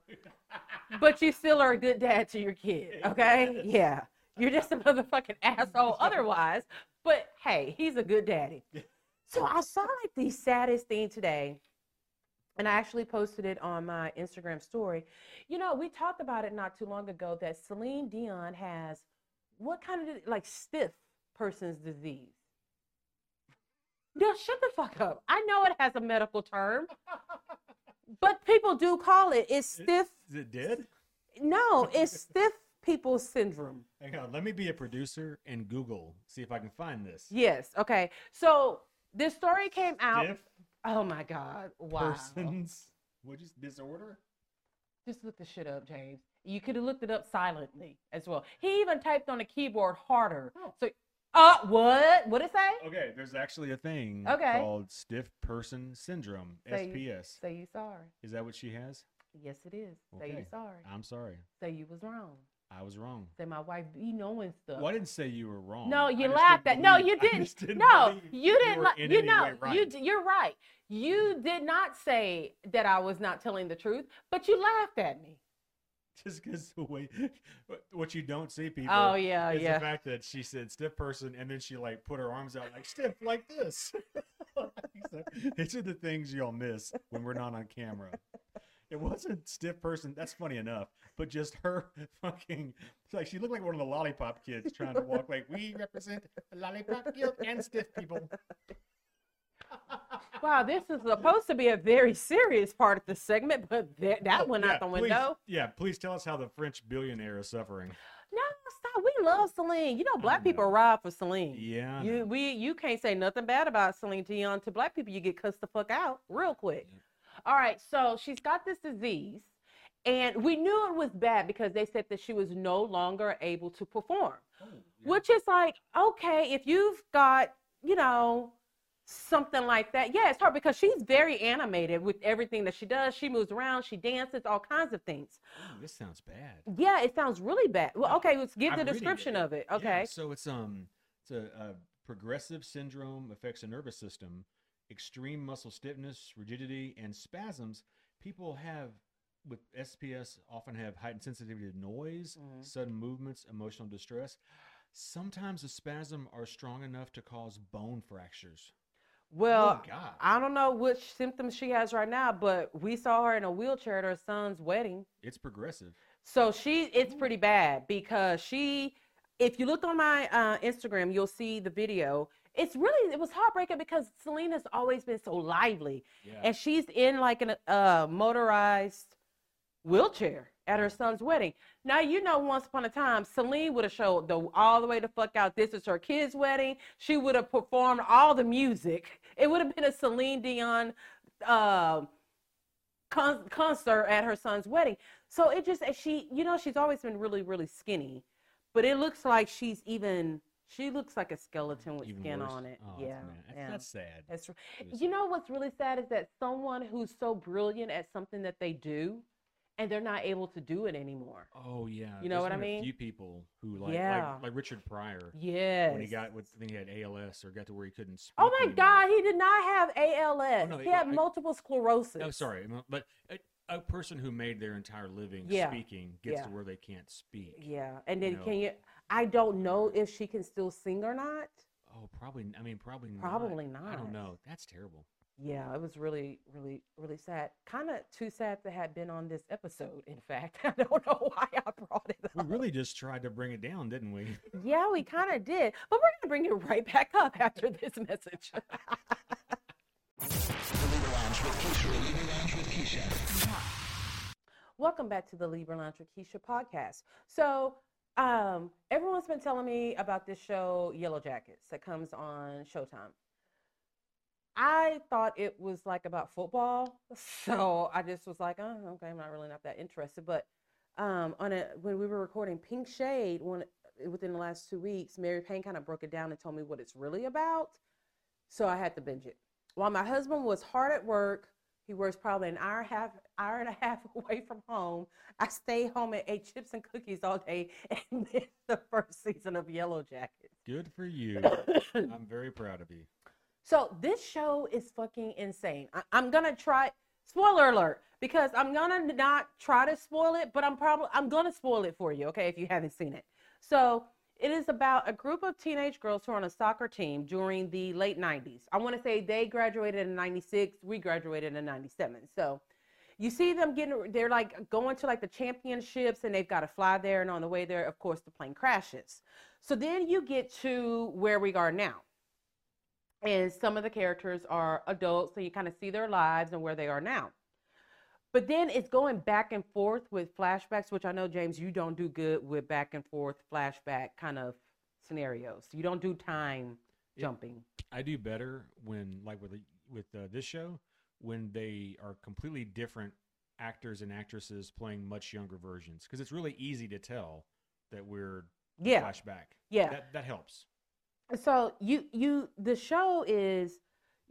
Speaker 1: But you still are a good dad to your kid, okay? Yeah. You're just a motherfucking asshole otherwise. But hey, he's a good daddy. So I saw like the saddest thing today. And I actually posted it on my Instagram story. You know, we talked about it not too long ago that Celine Dion has what kind of like stiff person's disease? No, shut the fuck up. I know it has a medical term, but people do call it. It's stiff.
Speaker 2: Is it dead?
Speaker 1: No, it's stiff people syndrome.
Speaker 2: Hang on, let me be a producer and Google see if I can find this.
Speaker 1: Yes. Okay. So this story came out. Oh my god! Wow.
Speaker 2: Persons. What is disorder?
Speaker 1: Just look the shit up, James. You could have looked it up silently as well. He even typed on the keyboard harder. Oh. So uh, what? What it say?
Speaker 2: Okay, there's actually a thing
Speaker 1: okay.
Speaker 2: called stiff person syndrome,
Speaker 1: say
Speaker 2: SPS.
Speaker 1: You, say you sorry.
Speaker 2: Is that what she has?
Speaker 1: Yes, it is. Okay. Say you sorry.
Speaker 2: I'm sorry.
Speaker 1: Say you was wrong.
Speaker 2: I was wrong.
Speaker 1: Say my wife be knowing stuff.
Speaker 2: Well, I didn't say you were wrong.
Speaker 1: No, you laughed at. No, you didn't. didn't no, you didn't. You, you know, right. you you're right. You did not say that I was not telling the truth, but you laughed at me
Speaker 2: just because the way what you don't see people.
Speaker 1: Oh yeah,
Speaker 2: is
Speaker 1: yeah.
Speaker 2: The fact that she said stiff person, and then she like put her arms out like stiff like this. These are the things y'all miss when we're not on camera. It wasn't stiff person. That's funny enough, but just her fucking like she looked like one of the lollipop kids trying to walk like we represent the lollipop guild and stiff people
Speaker 1: wow, this is supposed to be a very serious part of the segment, but th- that oh, went yeah, out the window.
Speaker 2: Please, yeah, please tell us how the French billionaire is suffering.
Speaker 1: No, stop. We love Celine. You know, black know. people ride for Celine.
Speaker 2: Yeah.
Speaker 1: You we you can't say nothing bad about Celine Dion to black people. You get cussed the fuck out real quick. Yeah. All right, so she's got this disease, and we knew it was bad because they said that she was no longer able to perform. Oh, yeah. Which is like, okay, if you've got, you know, something like that. Yeah, it's hard because she's very animated with everything that she does. She moves around, she dances, all kinds of things.
Speaker 2: Ooh, this sounds bad.
Speaker 1: Yeah, it sounds really bad. Well, okay, let's give I'm the description it. of it. Okay. Yeah,
Speaker 2: so it's um it's a, a progressive syndrome affects the nervous system, extreme muscle stiffness, rigidity, and spasms. People have with SPS often have heightened sensitivity to noise, mm-hmm. sudden movements, emotional distress. Sometimes the spasms are strong enough to cause bone fractures.
Speaker 1: Well, oh I don't know which symptoms she has right now, but we saw her in a wheelchair at her son's wedding.
Speaker 2: It's progressive.
Speaker 1: So she, it's pretty bad because she if you look on my uh, Instagram, you'll see the video. It's really it was heartbreaking because Celine has always been so lively,
Speaker 2: Yeah.
Speaker 1: and she's in like a uh, motorized wheelchair at her son's wedding. Now you know, once upon a time, Celine would have showed the all the way the fuck out. This is her kid's wedding. She would have performed all the music. It would have been a Celine Dion uh, con- concert at her son's wedding. So it just she, you know, she's always been really, really skinny, but it looks like she's even. She looks like a skeleton with
Speaker 2: Even
Speaker 1: skin
Speaker 2: worse.
Speaker 1: on it.
Speaker 2: Oh,
Speaker 1: yeah.
Speaker 2: That's,
Speaker 1: yeah.
Speaker 2: that's sad.
Speaker 1: That's r-
Speaker 2: It is
Speaker 1: you know what's really sad is that someone who's so brilliant at something that they do, and they're not able to do it anymore.
Speaker 2: Oh yeah.
Speaker 1: You know
Speaker 2: there's
Speaker 1: what I mean?
Speaker 2: A few people who like
Speaker 1: Yeah.
Speaker 2: like, like Richard Pryor
Speaker 1: Yes.
Speaker 2: when he got with I think he had ALS or got to where he couldn't speak.
Speaker 1: Oh my
Speaker 2: anymore.
Speaker 1: God, he did not have ALS.
Speaker 2: Oh, no,
Speaker 1: he had
Speaker 2: I-
Speaker 1: multiple sclerosis.
Speaker 2: Oh, sorry, but a, a person who made their entire living
Speaker 1: Yeah.
Speaker 2: speaking gets
Speaker 1: Yeah.
Speaker 2: to where they can't speak.
Speaker 1: Yeah, and then
Speaker 2: You know.
Speaker 1: can you? I don't know if she can still sing or not.
Speaker 2: Oh, probably. I mean, probably. Not.
Speaker 1: Probably not.
Speaker 2: I
Speaker 1: not.
Speaker 2: don't know. That's terrible.
Speaker 1: Yeah, it was really, really, really sad. Kind of too sad to have been on this episode. In fact, I don't know why I brought it
Speaker 2: We really just tried to bring it down, didn't we?
Speaker 1: Yeah, we kind of did, but we're gonna bring it right back up after this message. Welcome back to the Libra Lounge with Keisha podcast. So, um, everyone's been telling me about this show, Yellow Jackets, that comes on Showtime. I thought it was like about football, so I just was like, oh, okay, I'm not really not that interested. But um, on a when we were recording Pink Shade, one within the last two weeks, Mary Payne kind of broke it down and told me what it's really about. So I had to binge it. While my husband was hard at work, he works probably an hour and a half, hour and a half away from home. I stayed home and ate chips and cookies all day and missed the first season of Yellow Jackets.
Speaker 2: Good for you. I'm very proud of you.
Speaker 1: So this show is fucking insane. I, I'm gonna try. Spoiler alert, because I'm gonna not try to spoil it, but I'm probably I'm gonna spoil it for you, okay? If you haven't seen it. So it is about a group of teenage girls who are on a soccer team during the late 90s. I want to say they graduated in 96. We graduated in 97. So you see them getting they're like going to like the championships and they've got to fly there and on the way there of course the plane crashes so then you get to where we are now and some of the characters are adults so you kind of see their lives and where they are now but then it's going back and forth with flashbacks which i know james you don't do good with back and forth flashback kind of scenarios you don't do time
Speaker 2: Yeah.
Speaker 1: jumping
Speaker 2: I do better when, like with with uh, this show, when they are completely different actors and actresses playing much younger versions, because it's really easy to tell that we're
Speaker 1: yeah
Speaker 2: flashback.
Speaker 1: yeah
Speaker 2: That that helps.
Speaker 1: so you you the show is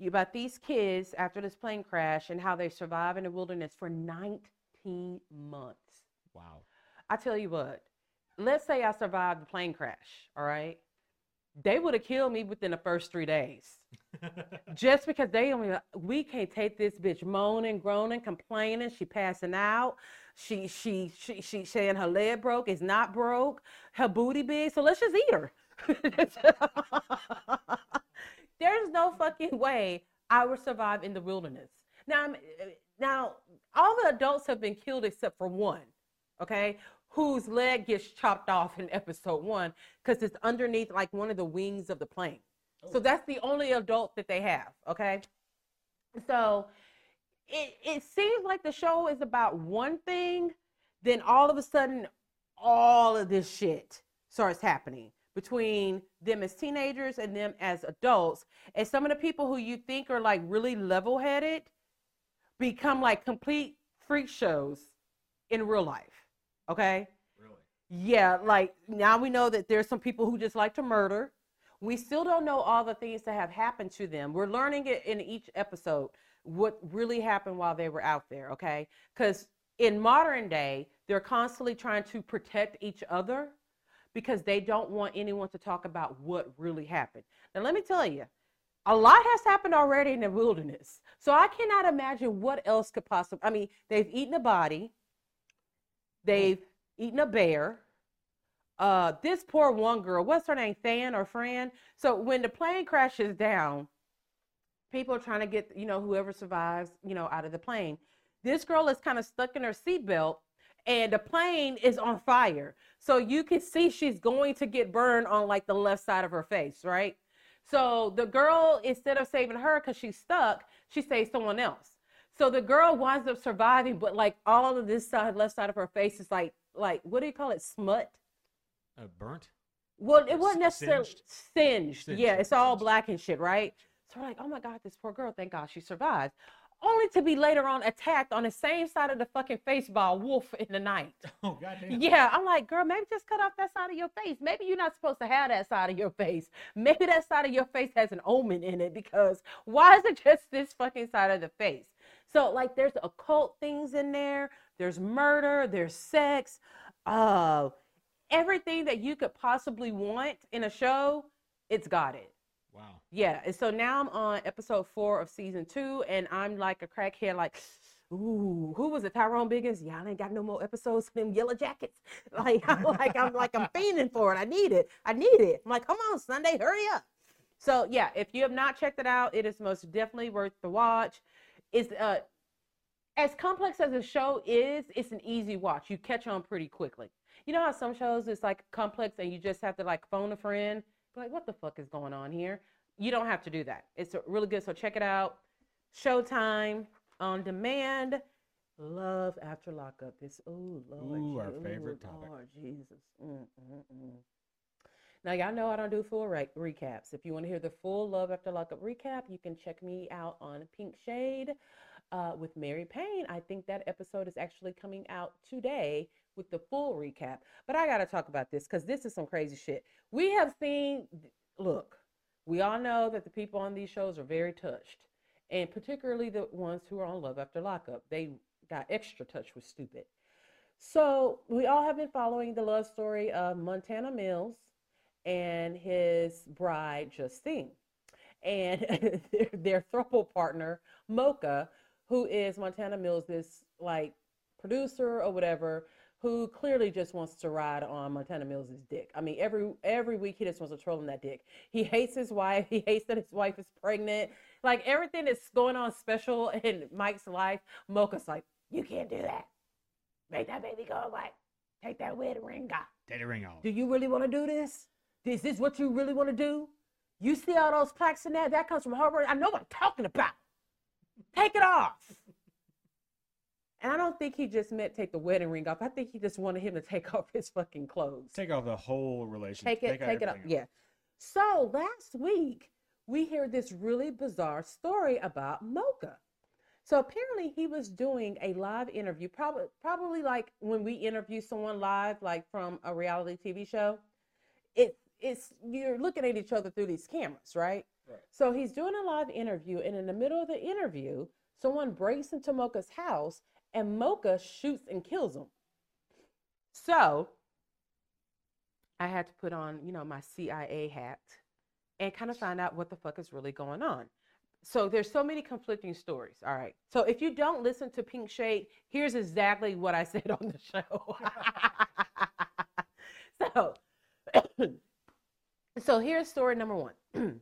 Speaker 1: about these kids after this plane crash and how they survive in the wilderness for 19 months
Speaker 2: Wow.
Speaker 1: I tell you what, let's say I survived the plane crash, all right? They would have killed me within the first three days. Just because they only we can't take this bitch moaning, groaning, complaining, she passing out. She she she she saying her leg broke, is not broke, her booty big, so let's just eat her. There's no fucking way I would survive in the wilderness. Now, I'm, now all the adults have been killed except for one, okay, whose leg gets chopped off in episode one because it's underneath like one of the wings of the plane. So oh. that's the only adult that they have, okay? So it, it seems like the show is about one thing, then all of a sudden, all of this shit starts happening between them as teenagers and them as adults. And some of the people who you think are like really level headed become like complete freak shows in real life, okay?
Speaker 2: Really.
Speaker 1: Yeah, like now we know that there's some people who just like to murder. We still don't know all the things that have happened to them. We're learning it in each episode what really happened while they were out there, okay? Because in modern day, they're constantly trying to protect each other because they don't want anyone to talk about what really happened. Now, let me tell you, a lot has happened already in the wilderness. So I cannot imagine what else could possibly. I mean, they've eaten a body, they've eaten a bear. Uh, this poor one girl, what's her name, Fan or Fran? So when the plane crashes down, people are trying to get, you know, whoever survives, you know, out of the plane. This girl is kind of stuck in her seatbelt, and the plane is on fire. So you can see she's going to get burned on like the left side of her face, right? So the girl, instead of saving her because she's stuck, she saves someone else. So the girl winds up surviving, but like all of this side, left side of her face is like, like what do you call it? Smut.
Speaker 2: Uh, burnt.
Speaker 1: Well, it wasn't necessarily
Speaker 2: Singed?
Speaker 1: singed.
Speaker 2: Singed,
Speaker 1: Yeah, it's all black and shit, right? So we're like, oh my God, this poor girl, thank God she survived. Only to be later on attacked on the same side of the fucking face by a wolf in the night.
Speaker 2: Oh goddamn.
Speaker 1: Yeah, I'm like, girl, maybe just cut off that side of your face. Maybe you're not supposed to have that side of your face. Maybe that side of your face has an omen in it because why is it just this fucking side of the face? So, like, there's occult things in there, there's murder, there's sex, uh, everything that you could possibly want in a show, it's got it.
Speaker 2: Wow.
Speaker 1: Yeah, and so now I'm on episode four of season two, and I'm like a crackhead, like, ooh, who was it? Tyrone Biggums? Y'all ain't got no more episodes of them Yellow Jackets. Like, I'm like, I'm like, I'm fiending for it. I need it. I need it. I'm like, come on, Sunday, hurry up. So yeah, if you have not checked it out, it is most definitely worth the watch. It's uh, as complex as the show is, it's an easy watch. You catch on pretty quickly. You know how some shows it's like complex and you just have to like phone a friend, like, what the fuck is going on here? You don't have to do that. It's really good. So check it out. Showtime on demand. Love after lockup. It's oh Lord,
Speaker 2: Ooh, our
Speaker 1: Je-
Speaker 2: favorite topic.
Speaker 1: Lord Jesus. Mm, mm, mm. Now y'all know I don't do full re- recaps. If you want to hear the full Love After Lockup recap, you can check me out on Pink Shade uh, with Mary Payne. I think that episode is actually coming out today with the full recap. But I got to talk about this because this is some crazy shit. We have seen, look, we all know that the people on these shows are very touched, and particularly the ones who are on Love After Lockup. They got extra touch with stupid. So we all have been following the love story of Montana Mills and his bride Justine, and their, their throuple partner Mocha, who is Montana Mills, this like producer or whatever, who clearly just wants to ride on Montana Mills' dick. I mean, every every week he just wants to troll him that dick. He hates his wife. He hates that his wife is pregnant. Like everything that's going on special in Mike's life, Mocha's like, you can't do that. Make that baby go away. Take that wedding ring off.
Speaker 2: Take the ring off.
Speaker 1: Do you really want to do this? Is this what you really want to do? You see all those plaques in there? That comes from Harvard. I know what I'm talking about. Take it off. And I don't think he just meant take the wedding ring off. I think he just wanted him to take off his fucking clothes.
Speaker 2: Take off the whole relationship.
Speaker 1: Take it,
Speaker 2: out
Speaker 1: take it off.
Speaker 2: everything
Speaker 1: Yeah. So last week we hear this really bizarre story about Mocha. So apparently he was doing a live interview, probably probably like when we interview someone live, like from a reality TV show. It it's you're looking at each other through these cameras, right?
Speaker 2: Right.
Speaker 1: So he's doing a live interview, and in the middle of the interview, someone breaks into Mocha's house, and Mocha shoots and kills him. So I had to put on, you know, my CIA hat and kind of find out what the fuck is really going on. So there's so many conflicting stories. All right. So if you don't listen to Pink Shade, here's exactly what I said on the show. so so here's story number one.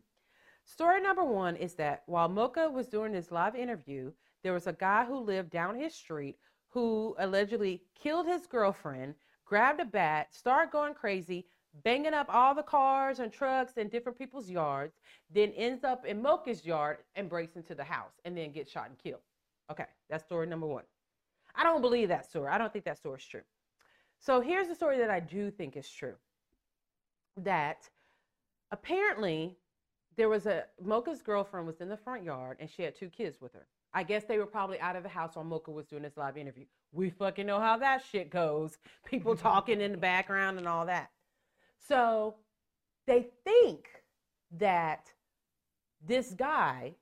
Speaker 1: story number one is that while Mocha was doing this live interview, there was a guy who lived down his street who allegedly killed his girlfriend, grabbed a bat, started going crazy, banging up all the cars and trucks in different people's yards, then ends up in Mocha's yard and breaks into the house and then gets shot and killed. Okay, that's story number one. I don't believe that story. I don't think that story is true. So here's the story that I do think is true. That apparently there was a Mocha's girlfriend was in the front yard and she had two kids with her. I guess they were probably out of the house while Mocha was doing this live interview. We fucking know how that shit goes. People talking in the background and all that. So they think that this guy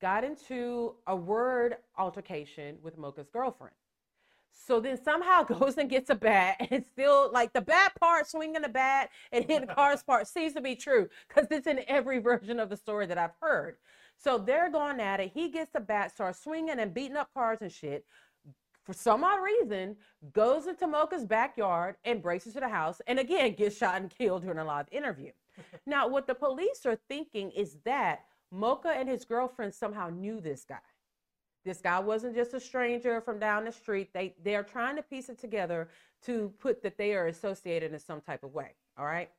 Speaker 1: got into a word altercation with Mocha's girlfriend. So then somehow goes and gets a bat and still like the bat part, swinging the bat and hitting the cars part seems to be true because it's in every version of the story that I've heard. So they're going at it. He gets the bat, starts swinging and beating up cars and shit. For some odd reason, goes into Mocha's backyard and breaks into the house and again gets shot and killed during a live interview. now, what the police are thinking is that Mocha and his girlfriend somehow knew this guy. This guy wasn't just a stranger from down the street. They they're trying to piece it together to put that they are associated in some type of way. All right.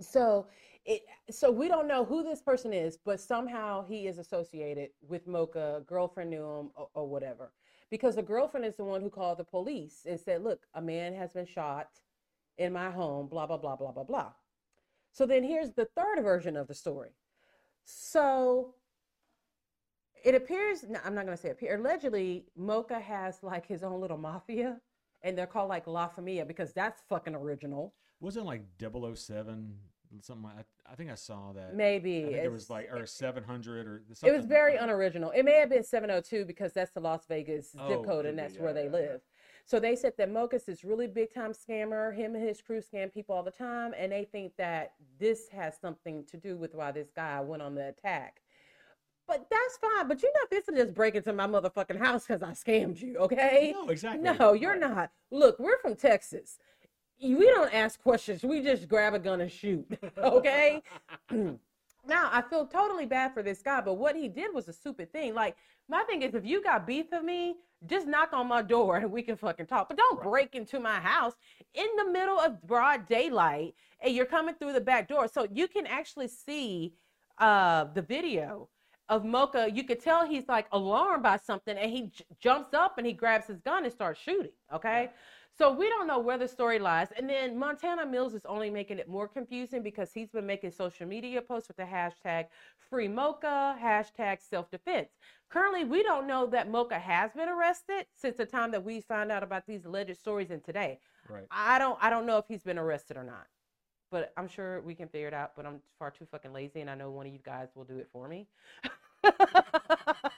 Speaker 1: So it so we don't know who this person is, but somehow he is associated with Mocha. Girlfriend knew him or, or whatever. Because the girlfriend is the one who called the police and said, "Look, a man has been shot in my home." Blah blah blah blah blah blah. So then here's the third version of the story. So it appears no, I'm not going to say appear. Allegedly, Mocha has like his own little mafia, and they're called like La Familia because that's fucking original.
Speaker 2: Wasn't like 007 something like I think I saw that.
Speaker 1: Maybe
Speaker 2: I think it was like or 700 or
Speaker 1: it was very unoriginal. It may have been 702 because that's the Las Vegas zip
Speaker 2: Oh,
Speaker 1: code
Speaker 2: could
Speaker 1: and that's
Speaker 2: Yeah,
Speaker 1: where they
Speaker 2: yeah, yeah.
Speaker 1: live. So they said that Mocha's is really big time scammer. Him and his crew scam people all the time, and they think that this has something to do with why this guy went on the attack. But that's fine. But you're not this to just break into my motherfucking house because I scammed you, okay?
Speaker 2: No, exactly.
Speaker 1: No, you're
Speaker 2: Right.
Speaker 1: not. Look, we're from Texas. We don't ask questions. We just grab a gun and shoot. Okay. now I feel totally bad for this guy, but what he did was a stupid thing. Like my thing is, if you got beef with me, just knock on my door and we can fucking talk. But don't
Speaker 2: Right.
Speaker 1: break into my house in the middle of broad daylight and you're coming through the back door. So you can actually see uh, the video of Mocha. You could tell he's like alarmed by something and he j- jumps up and he grabs his gun and starts shooting. Okay. So we don't know where the story lies. And then Montana Mills is only making it more confusing because he's been making social media posts with the hashtag free Mocha, hashtag self defense. Currently, we don't know that Mocha has been arrested since the time that we found out about these alleged stories and today.
Speaker 2: Right.
Speaker 1: I don't I don't know if he's been arrested or not. But I'm sure we can figure it out. But I'm far too fucking lazy and I know one of you guys will do it for me.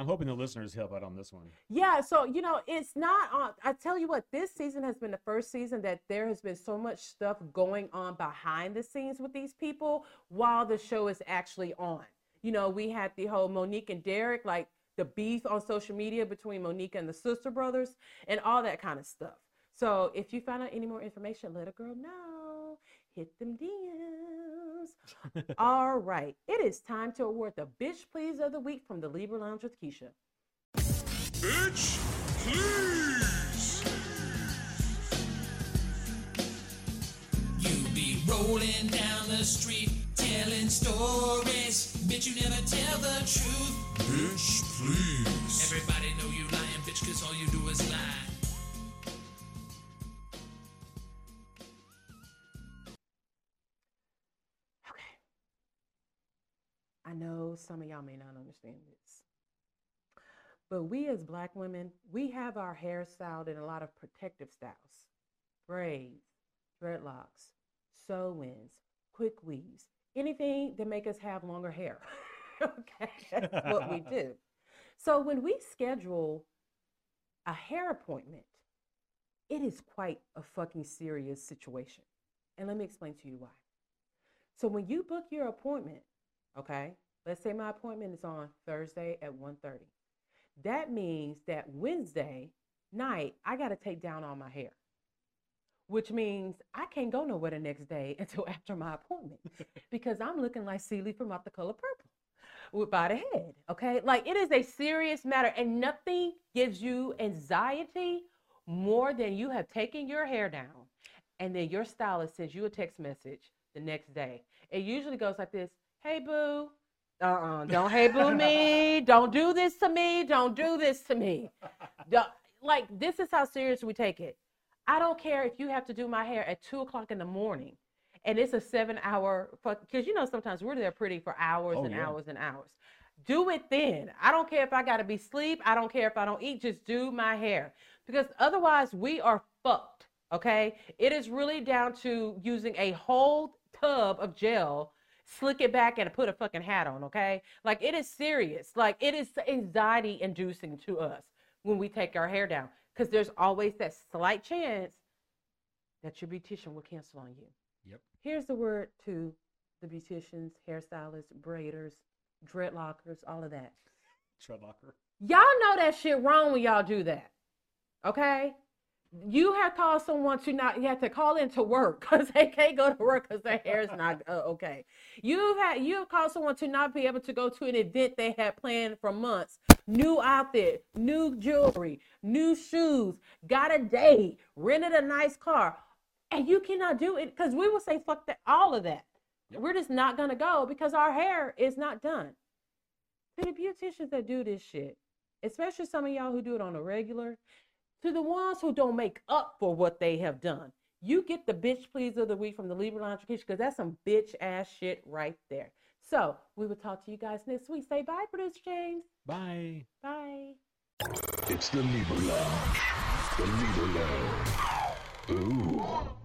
Speaker 2: I'm hoping the listeners help out on this one.
Speaker 1: Yeah, so you know, it's not on. I tell you what, this season has been the first season that there has been so much stuff going on behind the scenes with these people while the show is actually on. You know, we had the whole Monique and Derek, like the beef on social media between Monique and the sister brothers, and all that kind of stuff. So if you find out any more information, let a girl know. Hit them DMs. All right, it is time to award the bitch please of the week from the Libra Lounge with Keisha.
Speaker 3: Bitch, please. You be rolling down the street telling stories. Bitch, you never tell the truth. Bitch, please. Everybody know you lying, bitch, cause all you do is lie.
Speaker 1: Some of y'all may not understand this. But we as black women, we have our hair styled in a lot of protective styles. Braids, dreadlocks, sew-ins, quick weaves, anything that make us have longer hair. okay, that's what we do. So when we schedule a hair appointment, it is quite a fucking serious situation. And let me explain to you why. So when you book your appointment, okay, let's say my appointment is on Thursday at 1:30. That means that Wednesday night I got to take down all my hair. Which means I can't go nowhere the next day until after my appointment because I'm looking like Celie from Out the Color Purple with by the head. Okay, like it is a serious matter, and nothing gives you anxiety more than you have taken your hair down, and then your stylist sends you a text message the next day. It usually goes like this: Hey, boo. Uh-uh. Don't hey boo me. Don't do this to me. Don't do this to me. Don't- like this is how serious we take it. I don't care if you have to do my hair at two o'clock in the morning and it's a seven hour because you know sometimes we're there pretty for hours
Speaker 2: Oh,
Speaker 1: and
Speaker 2: yeah.
Speaker 1: hours and hours. Do it then. I don't care if I gotta be sleep. I don't care if I don't eat. Just do my hair because otherwise we are fucked. Okay, it is really down to using a whole tub of gel, slick it back, and put a fucking hat on. Okay, like it is serious. Like it is anxiety inducing to us when we take our hair down because there's always that slight chance that your beautician will cancel on you.
Speaker 2: Yep.
Speaker 1: Here's the word to the beauticians, hairstylists, braiders, dreadlockers, all of that.
Speaker 2: Treadlocker.
Speaker 1: Y'all know that shit wrong when y'all do that. Okay? You have called someone to not you have to call in to work because they can't go to work because their hair is not uh, okay. You've had you've called someone to not be able to go to an event they had planned for months. New outfit new jewelry new shoes got a date rented a nice car and you cannot do it because we will say fuck that all of that. Yep. we're just not gonna go because our hair is not done. To the beauticians that do this shit especially some of y'all who do it on a regular to the ones who don't make up for what they have done. You get the bitch please of the week from the Libra Lounge because that's some bitch ass shit right there. So we will talk to you guys next week. Say bye, producer James.
Speaker 2: Bye.
Speaker 1: Bye.
Speaker 4: It's the Libra Lounge. The Libra Lounge. Ooh.